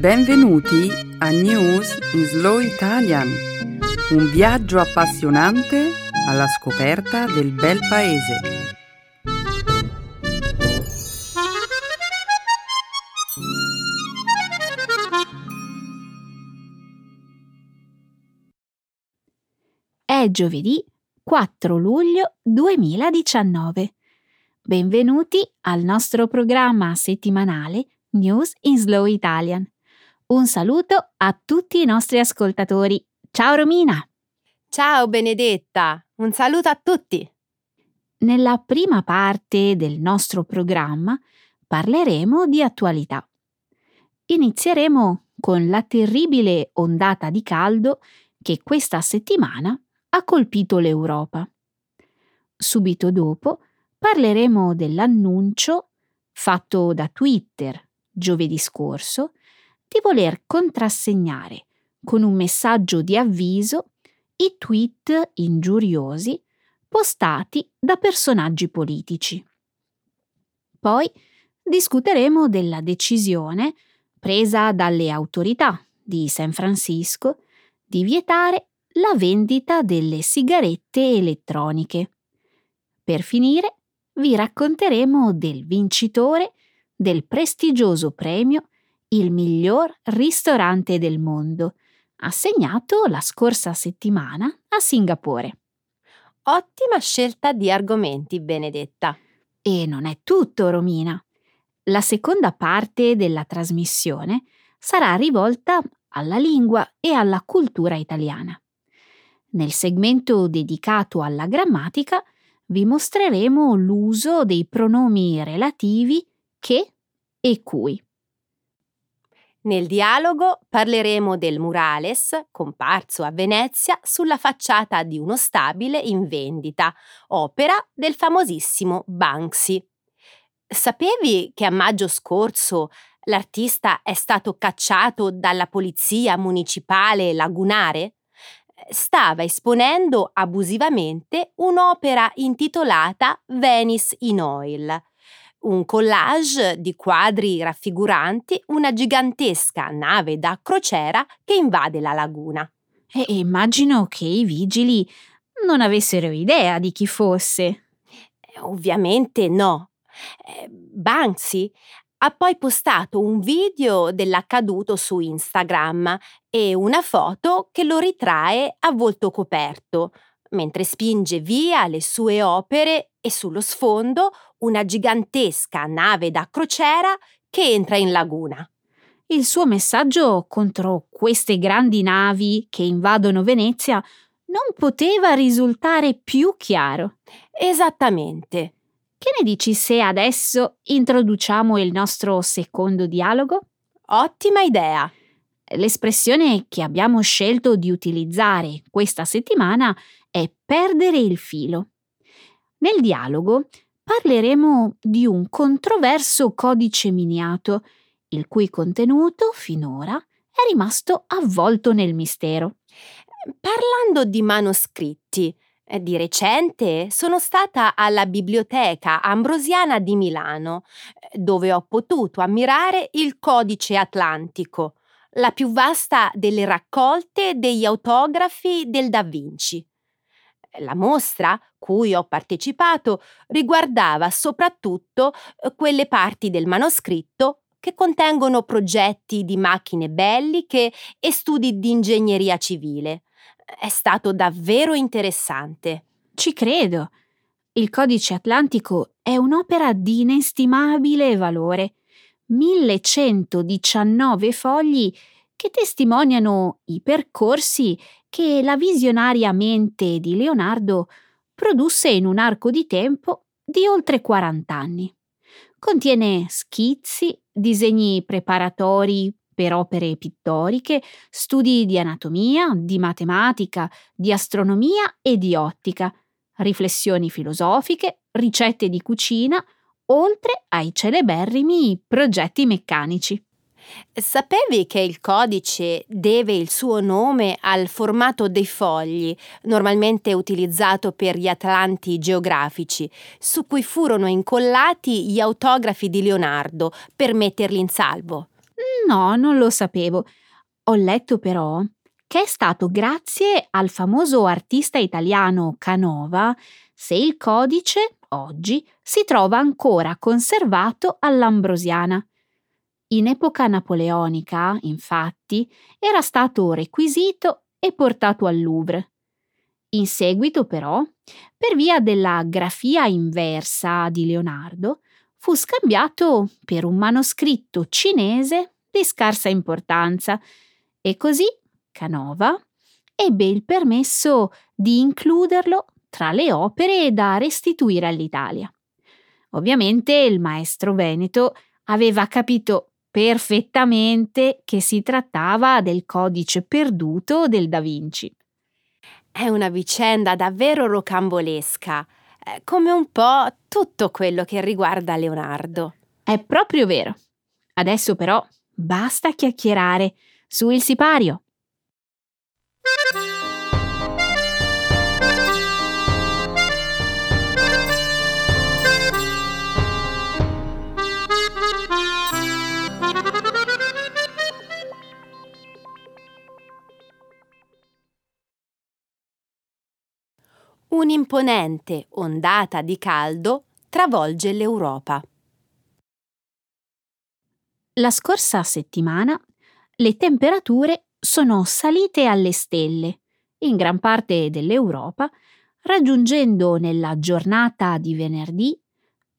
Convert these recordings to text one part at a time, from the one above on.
Benvenuti a News in Slow Italian, un viaggio appassionante alla scoperta del bel paese. È giovedì 4 luglio 2019. Benvenuti al nostro programma settimanale News in Slow Italian. Un saluto a tutti i nostri ascoltatori. Ciao Romina! Ciao Benedetta, un saluto a tutti. Nella prima parte del nostro programma parleremo di attualità. Inizieremo con la terribile ondata di caldo che questa settimana ha colpito l'Europa. Subito dopo parleremo dell'annuncio fatto da Twitter giovedì scorso di voler contrassegnare con un messaggio di avviso i tweet ingiuriosi postati da personaggi politici. Poi discuteremo della decisione presa dalle autorità di San Francisco di vietare la vendita delle sigarette elettroniche. Per finire, vi racconteremo del vincitore del prestigioso premio Il miglior ristorante del mondo, assegnato la scorsa settimana a Singapore. Ottima scelta di argomenti, Benedetta. E non è tutto, Romina. La seconda parte della trasmissione sarà rivolta alla lingua e alla cultura italiana. Nel segmento dedicato alla grammatica vi mostreremo l'uso dei pronomi relativi che e cui. Nel dialogo parleremo del murales comparso a Venezia sulla facciata di uno stabile in vendita, opera del famosissimo Banksy. Sapevi che a maggio scorso l'artista è stato cacciato dalla polizia municipale lagunare? Stava esponendo abusivamente un'opera intitolata Venice in Oil un collage di quadri raffiguranti una gigantesca nave da crociera che invade la laguna. E immagino che i vigili non avessero idea di chi fosse. Ovviamente no. Eh, Banksy ha poi postato un video dell'accaduto su Instagram e una foto che lo ritrae a volto coperto, mentre spinge via le sue opere e sullo sfondo una gigantesca nave da crociera che entra in laguna. Il suo messaggio contro queste grandi navi che invadono Venezia non poteva risultare più chiaro. Esattamente. Che ne dici se adesso introduciamo il nostro secondo dialogo? Ottima idea. L'espressione che abbiamo scelto di utilizzare questa settimana è perdere il filo. Nel dialogo parleremo di un controverso codice miniato, il cui contenuto finora è rimasto avvolto nel mistero. Parlando di manoscritti, eh, di recente sono stata alla Biblioteca Ambrosiana di Milano, eh, dove ho potuto ammirare il Codice Atlantico, la più vasta delle raccolte degli autografi del Da Vinci. La mostra, cui ho partecipato, riguardava soprattutto eh, quelle parti del manoscritto che contengono progetti di macchine belliche e studi di ingegneria civile. È stato davvero interessante. Ci credo. Il Codice Atlantico è un'opera di inestimabile valore. 1119 fogli che testimoniano i percorsi che la visionaria mente di Leonardo produsse in un arco di tempo di oltre 40 anni. Contiene schizzi, disegni preparatori per opere pittoriche, studi di anatomia, di matematica, di astronomia e di ottica, riflessioni filosofiche, ricette di cucina, oltre ai celeberrimi progetti meccanici. Sapevi che il codice deve il suo nome al formato dei fogli, normalmente utilizzato per gli atlanti geografici, su cui furono incollati gli autografi di Leonardo per metterli in salvo? No, non lo sapevo. Ho letto però che è stato grazie al famoso artista italiano Canova se il codice, oggi, si trova ancora conservato all'Ambrosiana. In epoca napoleonica, infatti, era stato requisito e portato al Louvre. In seguito, però, per via della grafia inversa di Leonardo, fu scambiato per un manoscritto cinese di scarsa importanza e così Canova ebbe il permesso di includerlo tra le opere da restituire all'Italia. Ovviamente il maestro Veneto aveva capito perfettamente che si trattava del codice perduto del Da Vinci. È una vicenda davvero rocambolesca, eh, come un po' tutto quello che riguarda Leonardo. È proprio vero. Adesso però basta chiacchierare su il sipario. Un'imponente ondata di caldo travolge l'Europa. La scorsa settimana le temperature sono salite alle stelle in gran parte dell'Europa, raggiungendo nella giornata di venerdì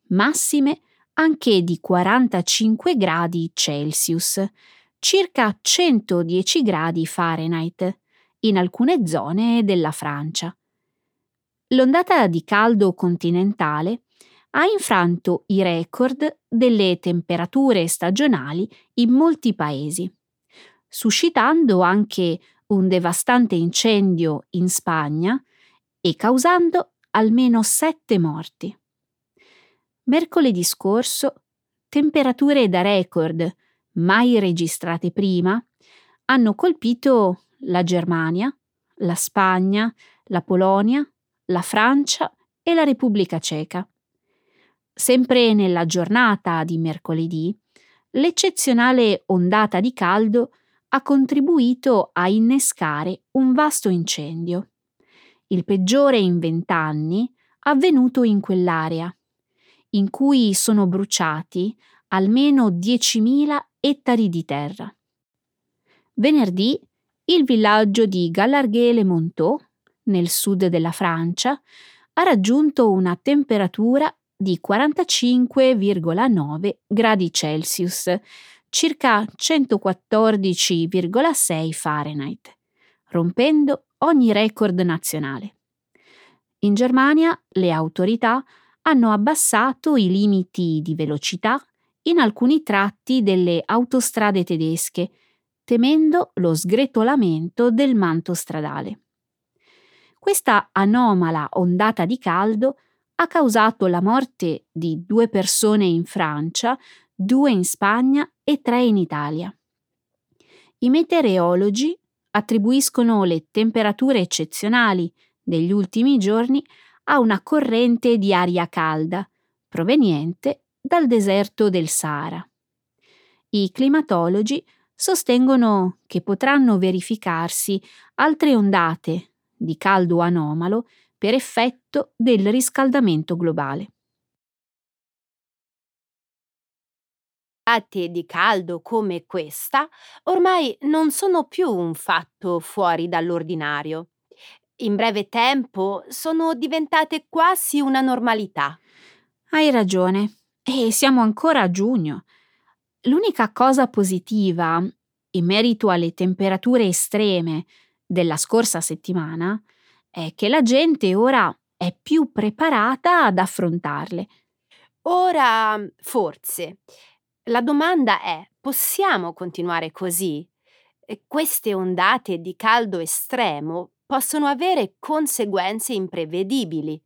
massime anche di 45 gradi Celsius, circa 110 gradi Fahrenheit, in alcune zone della Francia. L'ondata di caldo continentale ha infranto i record delle temperature stagionali in molti paesi, suscitando anche un devastante incendio in Spagna e causando almeno sette morti. Mercoledì scorso, temperature da record mai registrate prima hanno colpito la Germania, la Spagna, la Polonia, la Francia e la Repubblica Ceca. Sempre nella giornata di mercoledì, l'eccezionale ondata di caldo ha contribuito a innescare un vasto incendio, il peggiore in vent'anni avvenuto in quell'area, in cui sono bruciati almeno 10.000 ettari di terra. Venerdì il villaggio di Gallarguet-les-Monteaux nel sud della Francia, ha raggiunto una temperatura di 45,9 gradi Celsius, circa 114,6 Fahrenheit, rompendo ogni record nazionale. In Germania le autorità hanno abbassato i limiti di velocità in alcuni tratti delle autostrade tedesche, temendo lo sgretolamento del manto stradale. Questa anomala ondata di caldo ha causato la morte di due persone in Francia, due in Spagna e tre in Italia. I meteorologi attribuiscono le temperature eccezionali degli ultimi giorni a una corrente di aria calda proveniente dal deserto del Sahara. I climatologi sostengono che potranno verificarsi altre ondate di caldo anomalo per effetto del riscaldamento globale. Di caldo come questa ormai non sono più un fatto fuori dall'ordinario. In breve tempo sono diventate quasi una normalità. Hai ragione, e siamo ancora a giugno. L'unica cosa positiva, in merito alle temperature estreme della scorsa settimana è che la gente ora è più preparata ad affrontarle. Ora, forse. La domanda è, possiamo continuare così? Queste ondate di caldo estremo possono avere conseguenze imprevedibili.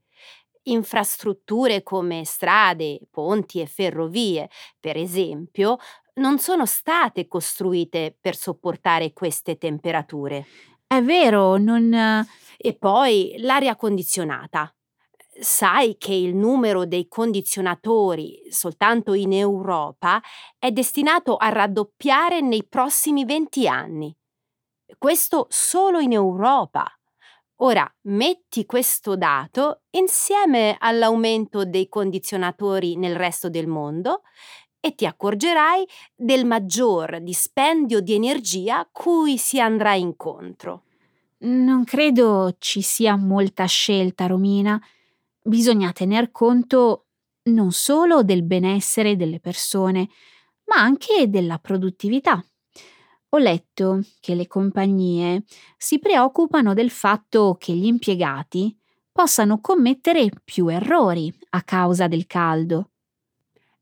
Infrastrutture come strade, ponti e ferrovie, per esempio, non sono state costruite per sopportare queste temperature. È vero, non... E poi l'aria condizionata. Sai che il numero dei condizionatori soltanto in Europa è destinato a raddoppiare nei prossimi 20 anni. Questo solo in Europa. Ora metti questo dato insieme all'aumento dei condizionatori nel resto del mondo e ti accorgerai del maggior dispendio di energia cui si andrà incontro. Non credo ci sia molta scelta, Romina bisogna tener conto non solo del benessere delle persone, ma anche della produttività. Ho letto che le compagnie si preoccupano del fatto che gli impiegati possano commettere più errori a causa del caldo.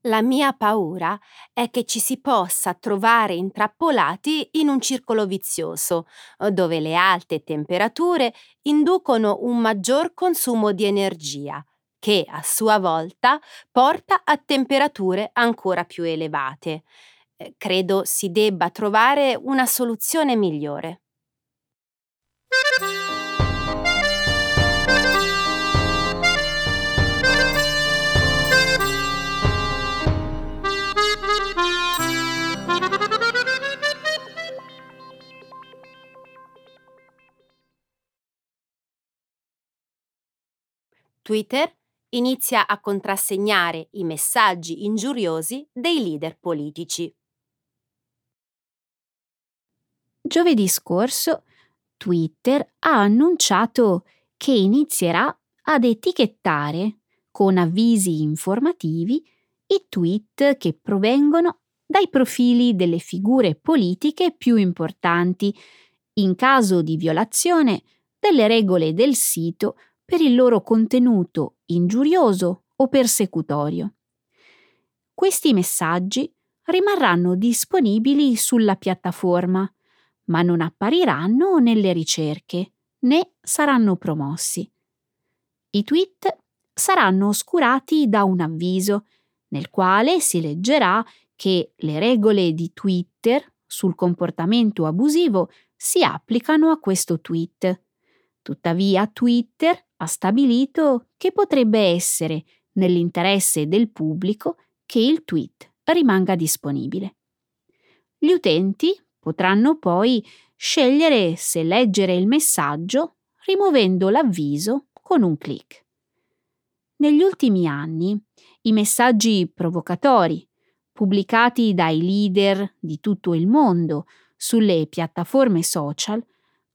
La mia paura è che ci si possa trovare intrappolati in un circolo vizioso, dove le alte temperature inducono un maggior consumo di energia, che a sua volta porta a temperature ancora più elevate. Eh, credo si debba trovare una soluzione migliore. Twitter inizia a contrassegnare i messaggi ingiuriosi dei leader politici. Giovedì scorso Twitter ha annunciato che inizierà ad etichettare con avvisi informativi i tweet che provengono dai profili delle figure politiche più importanti in caso di violazione delle regole del sito per il loro contenuto ingiurioso o persecutorio. Questi messaggi rimarranno disponibili sulla piattaforma, ma non appariranno nelle ricerche né saranno promossi. I tweet saranno oscurati da un avviso nel quale si leggerà che le regole di Twitter sul comportamento abusivo si applicano a questo tweet. Tuttavia Twitter ha stabilito che potrebbe essere nell'interesse del pubblico che il tweet rimanga disponibile. Gli utenti potranno poi scegliere se leggere il messaggio rimuovendo l'avviso con un clic. Negli ultimi anni i messaggi provocatori pubblicati dai leader di tutto il mondo sulle piattaforme social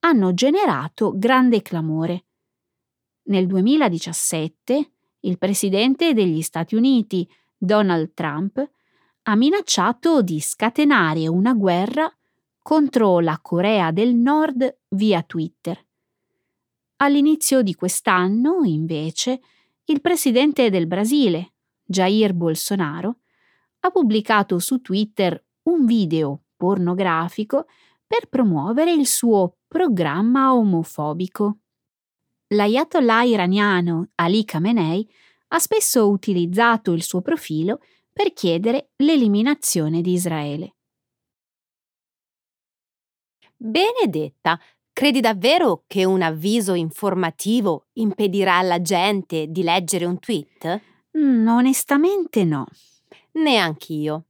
hanno generato grande clamore nel 2017 il presidente degli Stati Uniti, Donald Trump, ha minacciato di scatenare una guerra contro la Corea del Nord via Twitter. All'inizio di quest'anno, invece, il presidente del Brasile, Jair Bolsonaro, ha pubblicato su Twitter un video pornografico per promuovere il suo programma omofobico l'ayatollah iraniano Ali Khamenei ha spesso utilizzato il suo profilo per chiedere l'eliminazione di Israele. Benedetta, credi davvero che un avviso informativo impedirà alla gente di leggere un tweet? Mm, onestamente no. Neanch'io.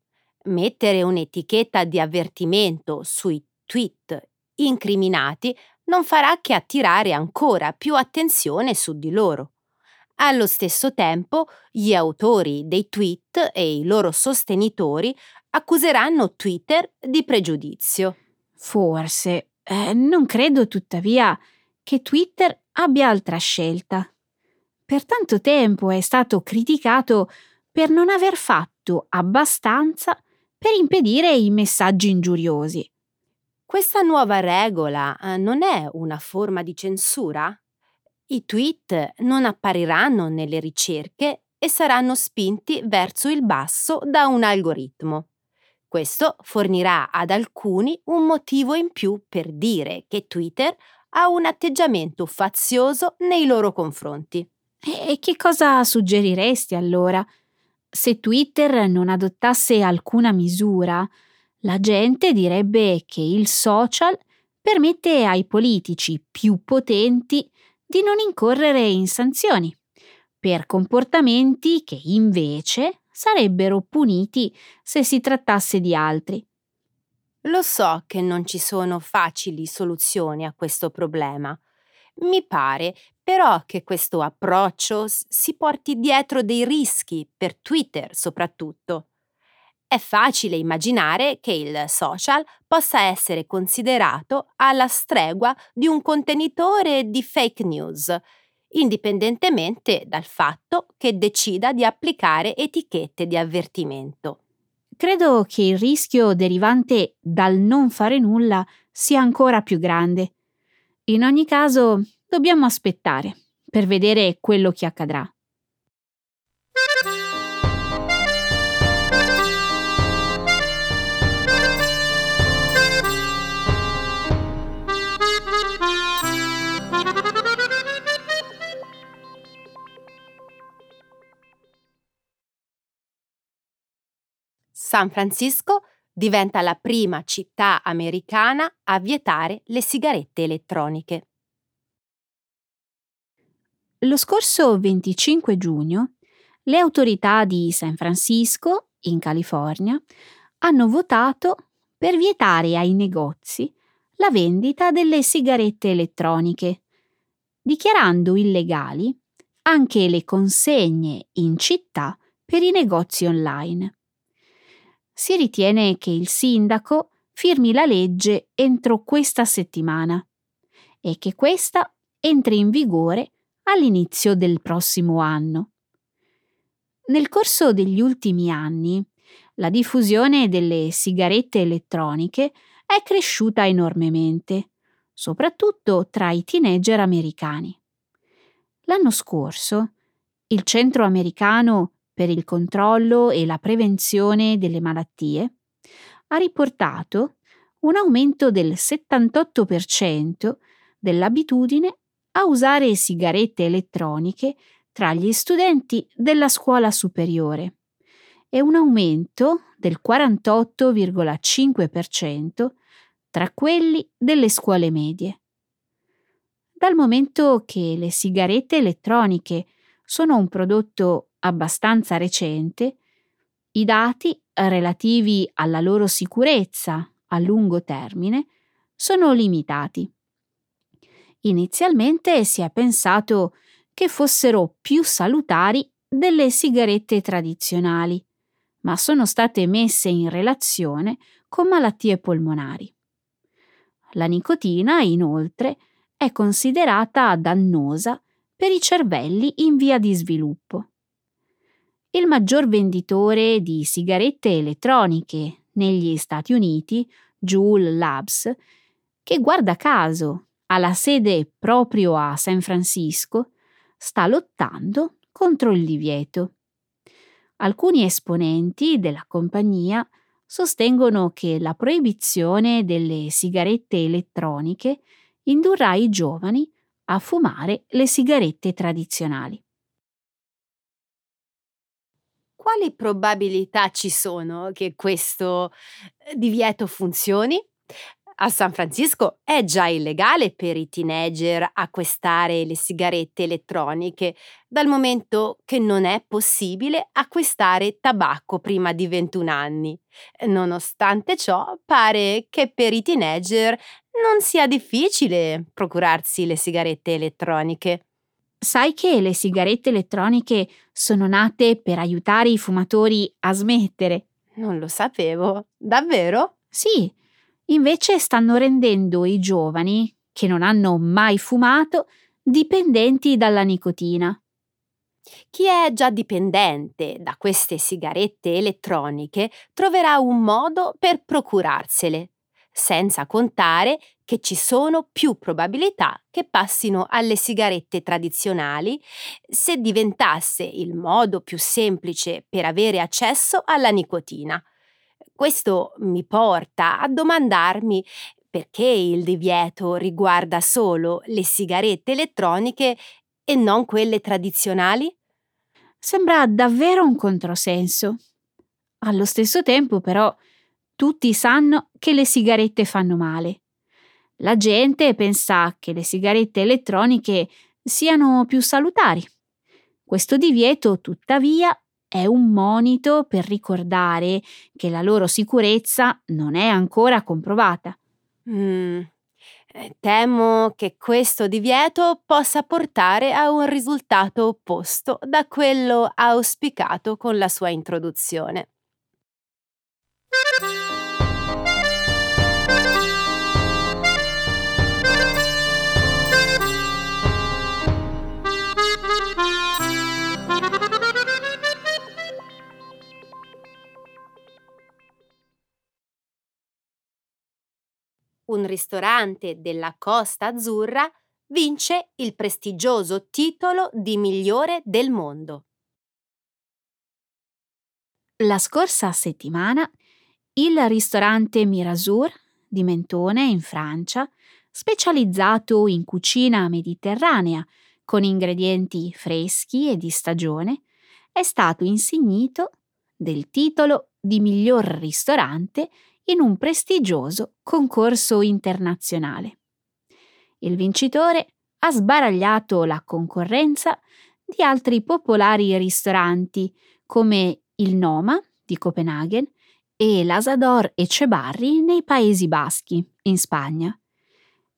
Mettere un'etichetta di avvertimento sui tweet incriminati non farà che attirare ancora più attenzione su di loro. Allo stesso tempo, gli autori dei tweet e i loro sostenitori accuseranno Twitter di pregiudizio. Forse. Eh, non credo tuttavia che Twitter abbia altra scelta. Per tanto tempo è stato criticato per non aver fatto abbastanza per impedire i messaggi ingiuriosi. Questa nuova regola eh, non è una forma di censura? I tweet non appariranno nelle ricerche e saranno spinti verso il basso da un algoritmo. Questo fornirà ad alcuni un motivo in più per dire che Twitter ha un atteggiamento fazioso nei loro confronti. E che cosa suggeriresti allora? Se Twitter non adottasse alcuna misura, la gente direbbe che il social permette ai politici più potenti di non incorrere in sanzioni, per comportamenti che invece sarebbero puniti se si trattasse di altri. Lo so che non ci sono facili soluzioni a questo problema. Mi pare però che questo approccio si porti dietro dei rischi per Twitter soprattutto. È facile immaginare che il social possa essere considerato alla stregua di un contenitore di fake news indipendentemente dal fatto che decida di applicare etichette di avvertimento. Credo che il rischio derivante dal non fare nulla sia ancora più grande. In ogni caso, dobbiamo aspettare per vedere quello che accadrà. San Francisco diventa la prima città americana a vietare le sigarette elettroniche. Lo scorso 25 giugno le autorità di San Francisco, in California, hanno votato per vietare ai negozi la vendita delle sigarette elettroniche, dichiarando illegali anche le consegne in città per i negozi online si ritiene che il sindaco firmi la legge entro questa settimana e che questa entri in vigore all'inizio del prossimo anno. Nel corso degli ultimi anni, la diffusione delle sigarette elettroniche è cresciuta enormemente, soprattutto tra i teenager americani. L'anno scorso, il centro americano per il controllo e la prevenzione delle malattie, ha riportato un aumento del 78% dell'abitudine a usare sigarette elettroniche tra gli studenti della scuola superiore e un aumento del 48,5% tra quelli delle scuole medie. Dal momento che le sigarette elettroniche sono un prodotto abbastanza recente, i dati relativi alla loro sicurezza a lungo termine sono limitati. Inizialmente si è pensato che fossero più salutari delle sigarette tradizionali, ma sono state messe in relazione con malattie polmonari. La nicotina, inoltre, è considerata dannosa per i cervelli in via di sviluppo il maggior venditore di sigarette elettroniche negli Stati Uniti, Juul Labs, che guarda caso ha la sede proprio a San Francisco, sta lottando contro il divieto. Alcuni esponenti della compagnia sostengono che la proibizione delle sigarette elettroniche indurrà i giovani a fumare le sigarette tradizionali quali probabilità ci sono che questo eh, divieto funzioni? A San Francisco è già illegale per i teenager acquistare le sigarette elettroniche, dal momento che non è possibile acquistare tabacco prima di 21 anni. Nonostante ciò, pare che per i teenager non sia difficile procurarsi le sigarette elettroniche. Sai che le sigarette elettroniche sono nate per aiutare i fumatori a smettere? Non lo sapevo. Davvero? Sì. Invece stanno rendendo i giovani, che non hanno mai fumato, dipendenti dalla nicotina. Chi è già dipendente da queste sigarette elettroniche troverà un modo per procurarsele senza contare che ci sono più probabilità che passino alle sigarette tradizionali se diventasse il modo più semplice per avere accesso alla nicotina. Questo mi porta a domandarmi perché il divieto riguarda solo le sigarette elettroniche e non quelle tradizionali? Sembra davvero un controsenso. Allo stesso tempo, però, tutti sanno che le sigarette fanno male. La gente pensa che le sigarette elettroniche siano più salutari. Questo divieto, tuttavia, è un monito per ricordare che la loro sicurezza non è ancora comprovata. Mm, eh, Temo che questo divieto possa portare a un risultato opposto da quello auspicato con la sua introduzione. Un ristorante della Costa Azzurra vince il prestigioso titolo di migliore del mondo. La scorsa settimana il ristorante Mirasur di Mentone in Francia, specializzato in cucina mediterranea con ingredienti freschi e di stagione, è stato insignito del titolo di miglior ristorante in un prestigioso concorso internazionale. Il vincitore ha sbaragliato la concorrenza di altri popolari ristoranti come il Noma di Copenaghen e l'Asador e Cebarri nei Paesi Baschi, in Spagna.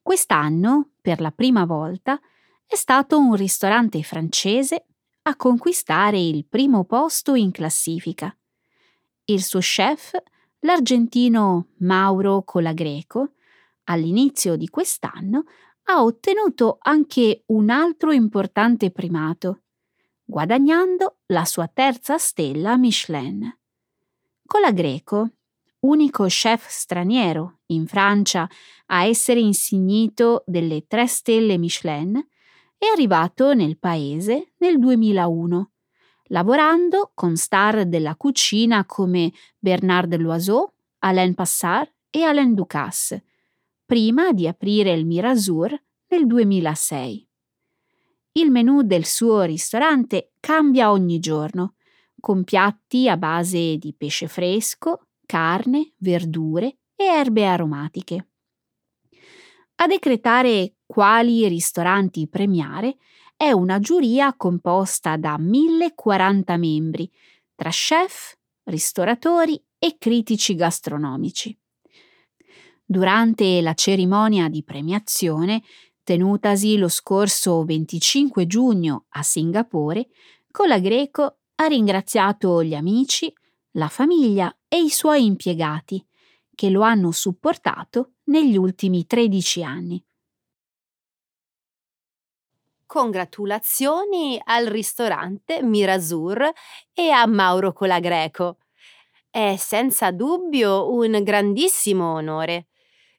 Quest'anno, per la prima volta, è stato un ristorante francese a conquistare il primo posto in classifica. Il suo chef l'argentino Mauro Colagreco, all'inizio di quest'anno, ha ottenuto anche un altro importante primato, guadagnando la sua terza stella Michelin. Colagreco, unico chef straniero in Francia a essere insignito delle tre stelle Michelin, è arrivato nel paese nel 2001 lavorando con star della cucina come Bernard Loiseau, Alain Passard e Alain Ducasse, prima di aprire il Mirasur nel 2006. Il menù del suo ristorante cambia ogni giorno, con piatti a base di pesce fresco, carne, verdure e erbe aromatiche. A decretare quali ristoranti premiare è una giuria composta da 1040 membri, tra chef, ristoratori e critici gastronomici. Durante la cerimonia di premiazione, tenutasi lo scorso 25 giugno a Singapore, Cola Greco ha ringraziato gli amici, la famiglia e i suoi impiegati, che lo hanno supportato negli ultimi 13 anni. Congratulazioni al ristorante Mirasur e a Mauro Colagreco. È senza dubbio un grandissimo onore.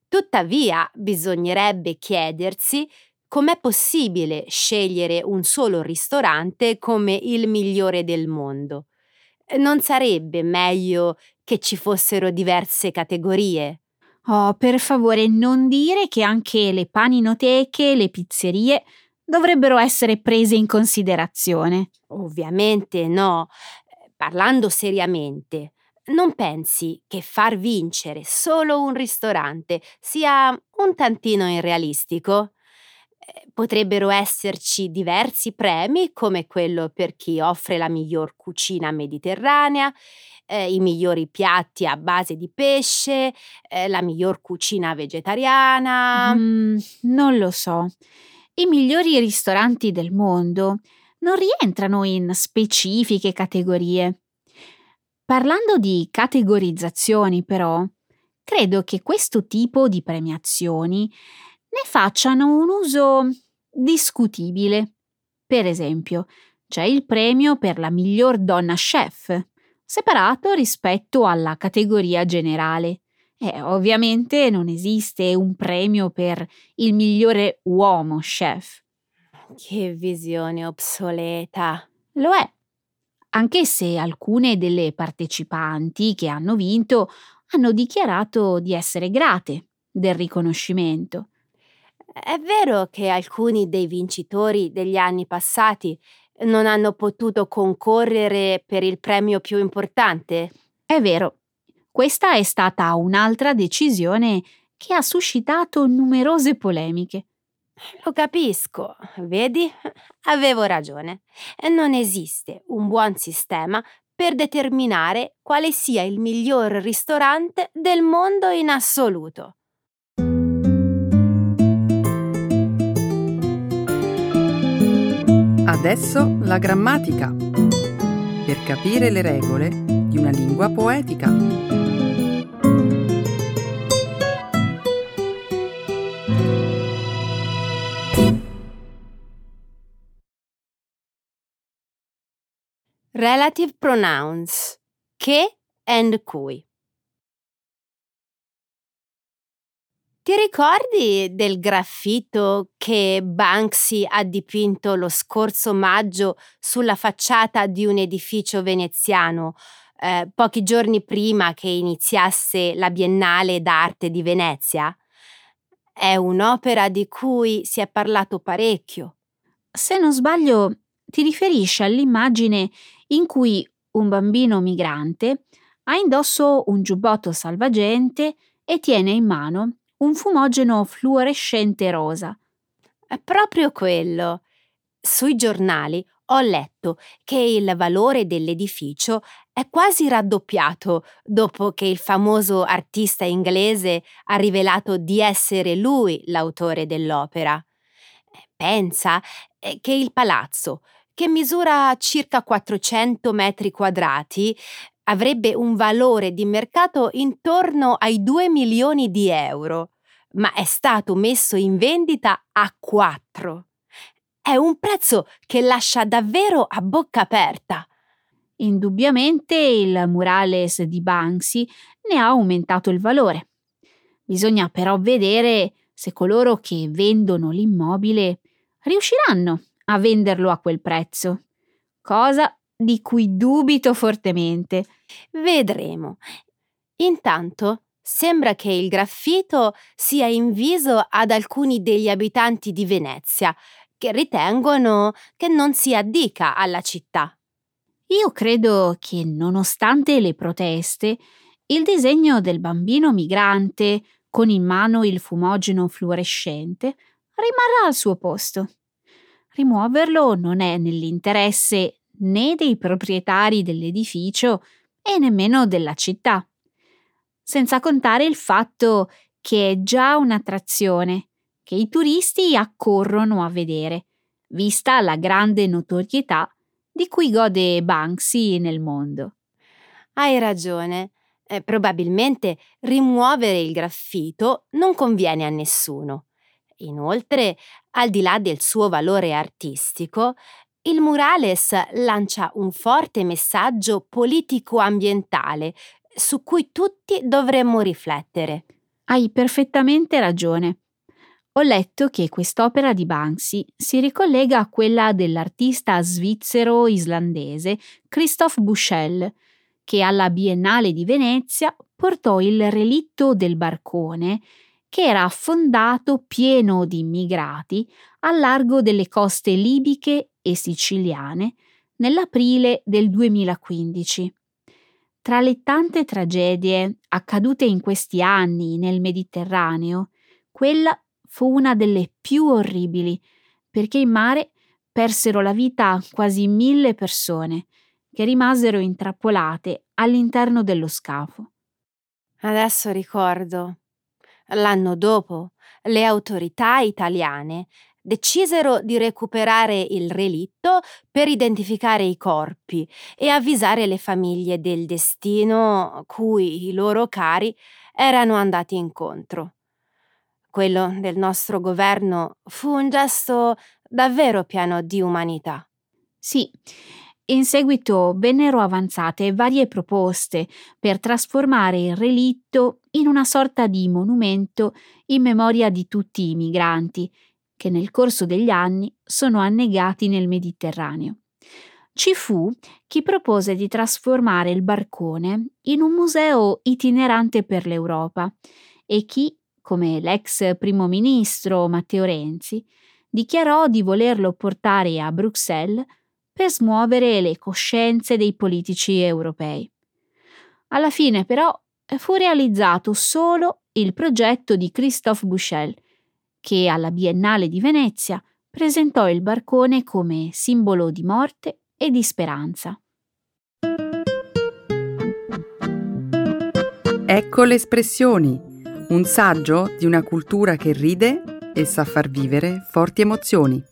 Tuttavia, bisognerebbe chiedersi com'è possibile scegliere un solo ristorante come il migliore del mondo. Non sarebbe meglio che ci fossero diverse categorie? Oh, per favore, non dire che anche le paninoteche, le pizzerie dovrebbero essere prese in considerazione. Ovviamente no. Parlando seriamente, non pensi che far vincere solo un ristorante sia un tantino irrealistico? Eh, potrebbero esserci diversi premi come quello per chi offre la miglior cucina mediterranea, eh, i migliori piatti a base di pesce, eh, la miglior cucina vegetariana. Mm, non lo so. I migliori ristoranti del mondo non rientrano in specifiche categorie. Parlando di categorizzazioni, però, credo che questo tipo di premiazioni ne facciano un uso discutibile. Per esempio, c'è il premio per la miglior donna chef, separato rispetto alla categoria generale. E ovviamente non esiste un premio per il migliore uomo chef. Che visione obsoleta. Lo è, anche se alcune delle partecipanti che hanno vinto hanno dichiarato di essere grate del riconoscimento. È vero che alcuni dei vincitori degli anni passati non hanno potuto concorrere per il premio più importante? È vero, questa è stata un'altra decisione che ha suscitato numerose polemiche. Lo capisco, vedi? Avevo ragione. Non esiste un buon sistema per determinare quale sia il miglior ristorante del mondo in assoluto. Adesso la grammatica. Per capire le regole di una lingua poetica. Relative pronouns che and cui. Ti ricordi del graffito che Banksy ha dipinto lo scorso maggio sulla facciata di un edificio veneziano, eh, pochi giorni prima che iniziasse la Biennale d'arte di Venezia? È un'opera di cui si è parlato parecchio. Se non sbaglio, ti riferisci all'immagine in cui un bambino migrante ha indosso un giubbotto salvagente e tiene in mano un fumogeno fluorescente rosa. È proprio quello. Sui giornali ho letto che il valore dell'edificio è quasi raddoppiato dopo che il famoso artista inglese ha rivelato di essere lui l'autore dell'opera. Pensa eh, che il palazzo, che misura circa 400 metri quadrati, avrebbe un valore di mercato intorno ai 2 milioni di euro, ma è stato messo in vendita a 4. È un prezzo che lascia davvero a bocca aperta. Indubbiamente il murales di Banksy ne ha aumentato il valore. Bisogna però vedere se coloro che vendono l'immobile riusciranno a venderlo a quel prezzo, cosa di cui dubito fortemente. Vedremo. Intanto sembra che il graffito sia inviso ad alcuni degli abitanti di Venezia, che ritengono che non si addica alla città. Io credo che, nonostante le proteste, il disegno del bambino migrante con in mano il fumogeno fluorescente rimarrà al suo posto. Rimuoverlo non è nell'interesse né dei proprietari dell'edificio e nemmeno della città. Senza contare il fatto che è già un'attrazione che i turisti accorrono a vedere, vista la grande notorietà di cui gode Banksy nel mondo. Hai ragione. Eh, probabilmente rimuovere il graffito non conviene a nessuno. Inoltre, al di là del suo valore artistico, il murales lancia un forte messaggio politico-ambientale su cui tutti dovremmo riflettere. Hai perfettamente ragione. Ho letto che quest'opera di Banksy si ricollega a quella dell'artista svizzero-islandese Christoph Buschel, che alla Biennale di Venezia portò il relitto del barcone che era affondato pieno di immigrati al largo delle coste libiche e siciliane nell'aprile del 2015. Tra le tante tragedie accadute in questi anni nel Mediterraneo, quella fu una delle più orribili, perché in mare persero la vita quasi mille persone, che rimasero intrappolate all'interno dello scafo. Adesso ricordo L'anno dopo, le autorità italiane decisero di recuperare il relitto per identificare i corpi e avvisare le famiglie del destino cui i loro cari erano andati incontro. Quello del nostro governo fu un gesto davvero pieno di umanità. Sì, in seguito vennero avanzate varie proposte per trasformare il relitto in una sorta di monumento in memoria di tutti i migranti che nel corso degli anni sono annegati nel Mediterraneo. Ci fu chi propose di trasformare il barcone in un museo itinerante per l'Europa e chi, come l'ex primo ministro Matteo Renzi, dichiarò di volerlo portare a Bruxelles per smuovere le coscienze dei politici europei. Alla fine però fu realizzato solo il progetto di Christophe Buchel, che alla Biennale di Venezia presentò il barcone come simbolo di morte e di speranza. Ecco le espressioni, un saggio di una cultura che ride e sa far vivere forti emozioni.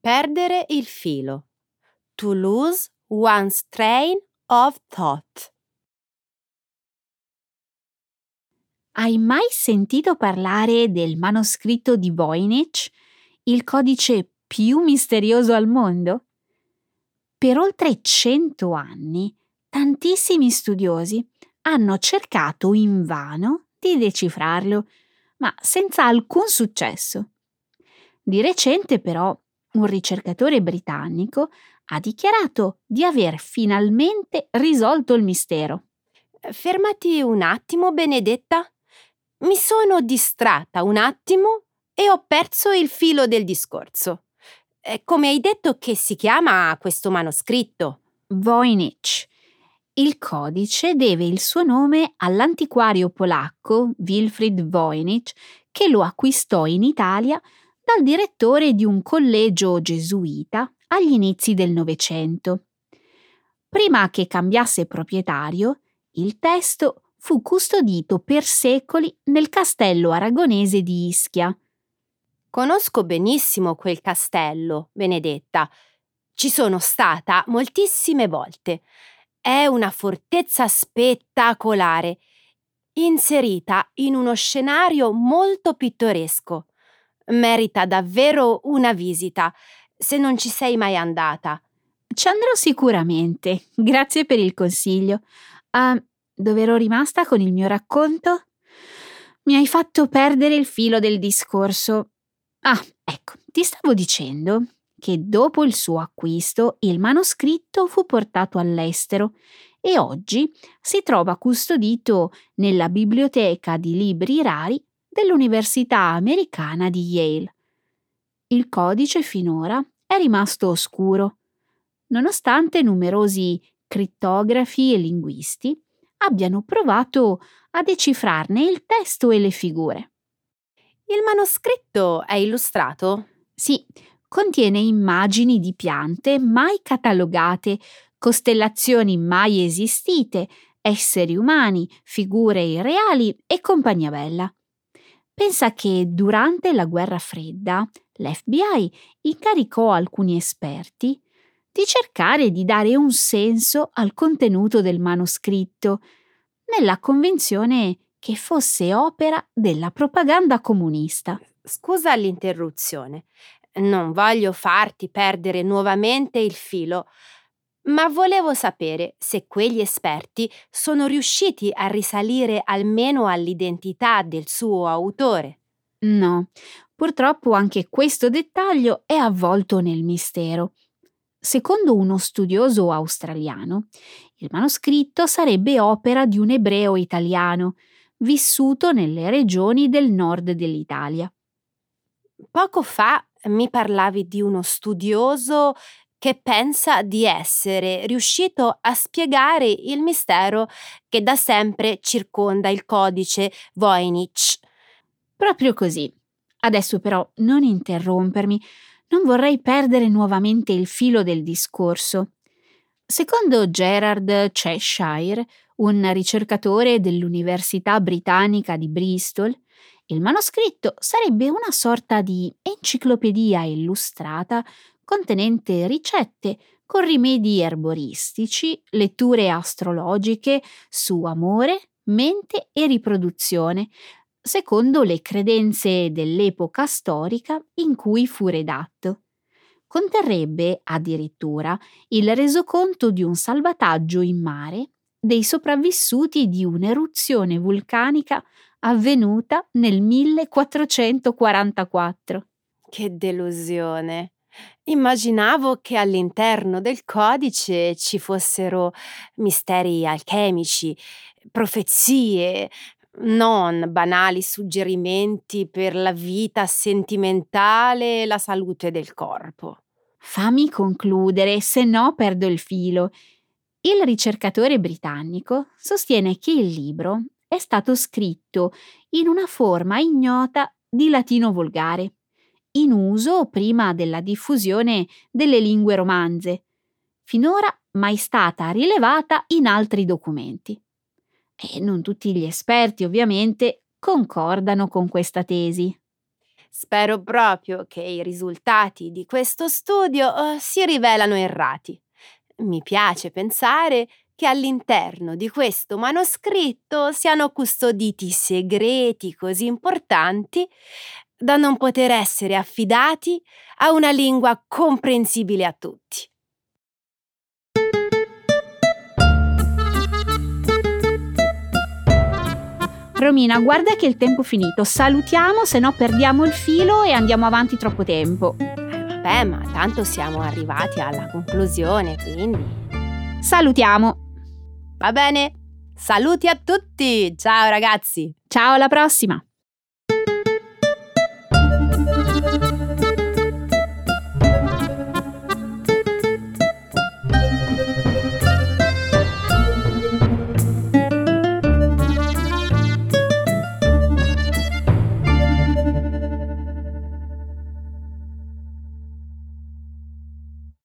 Perdere il filo. To lose one's train of thought. Hai mai sentito parlare del manoscritto di Voynich, il codice più misterioso al mondo? Per oltre cento anni, tantissimi studiosi hanno cercato invano di decifrarlo, ma senza alcun successo. Di recente, però, un ricercatore britannico ha dichiarato di aver finalmente risolto il mistero. Fermati un attimo, Benedetta. Mi sono distratta un attimo e ho perso il filo del discorso. Eh, come hai detto che si chiama questo manoscritto? Voynich. Il codice deve il suo nome all'antiquario polacco Wilfried Voynich che lo acquistò in Italia dal direttore di un collegio gesuita agli inizi del Novecento. Prima che cambiasse proprietario, il testo fu custodito per secoli nel castello aragonese di Ischia. Conosco benissimo quel castello, Benedetta. Ci sono stata moltissime volte. È una fortezza spettacolare, inserita in uno scenario molto pittoresco. Merita davvero una visita, se non ci sei mai andata. Ci andrò sicuramente. Grazie per il consiglio. Uh, dove ero rimasta con il mio racconto? Mi hai fatto perdere il filo del discorso. Ah, ecco, ti stavo dicendo che dopo il suo acquisto il manoscritto fu portato all'estero e oggi si trova custodito nella biblioteca di libri rari dell'Università americana di Yale. Il codice finora è rimasto oscuro, nonostante numerosi crittografi e linguisti abbiano provato a decifrarne il testo e le figure. Il manoscritto è illustrato? Sì, contiene immagini di piante mai catalogate, costellazioni mai esistite, esseri umani, figure irreali e compagnia bella. Pensa che durante la guerra fredda l'FBI incaricò alcuni esperti di cercare di dare un senso al contenuto del manoscritto, nella convinzione che fosse opera della propaganda comunista. Scusa l'interruzione. Non voglio farti perdere nuovamente il filo, ma volevo sapere se quegli esperti sono riusciti a risalire almeno all'identità del suo autore. No, purtroppo anche questo dettaglio è avvolto nel mistero. Secondo uno studioso australiano, il manoscritto sarebbe opera di un ebreo italiano, vissuto nelle regioni del nord dell'Italia. Poco fa mi parlavi di uno studioso che pensa di essere riuscito a spiegare il mistero che da sempre circonda il codice Voynich. Proprio così. Adesso però non interrompermi, non vorrei perdere nuovamente il filo del discorso. Secondo Gerard Cheshire, un ricercatore dell'Università britannica di Bristol, il manoscritto sarebbe una sorta di enciclopedia illustrata contenente ricette con rimedi erboristici, letture astrologiche su amore, mente e riproduzione, secondo le credenze dell'epoca storica in cui fu redatto. Conterrebbe addirittura il resoconto di un salvataggio in mare dei sopravvissuti di un'eruzione vulcanica avvenuta nel 1444. Che delusione! Immaginavo che all'interno del codice ci fossero misteri alchemici, profezie, non banali suggerimenti per la vita sentimentale e la salute del corpo. Fammi concludere, se no perdo il filo. Il ricercatore britannico sostiene che il libro è stato scritto in una forma ignota di latino volgare, in uso prima della diffusione delle lingue romanze, finora mai stata rilevata in altri documenti. E non tutti gli esperti, ovviamente, concordano con questa tesi. Spero proprio che i risultati di questo studio uh, si rivelano errati. Mi piace pensare che all'interno di questo manoscritto siano custoditi segreti così importanti da non poter essere affidati a una lingua comprensibile a tutti. Romina, guarda che il tempo è finito. Salutiamo, se no perdiamo il filo e andiamo avanti troppo tempo. Vabbè, ma tanto siamo arrivati alla conclusione, quindi. Salutiamo. Va bene. Saluti a tutti. Ciao ragazzi. Ciao, alla prossima.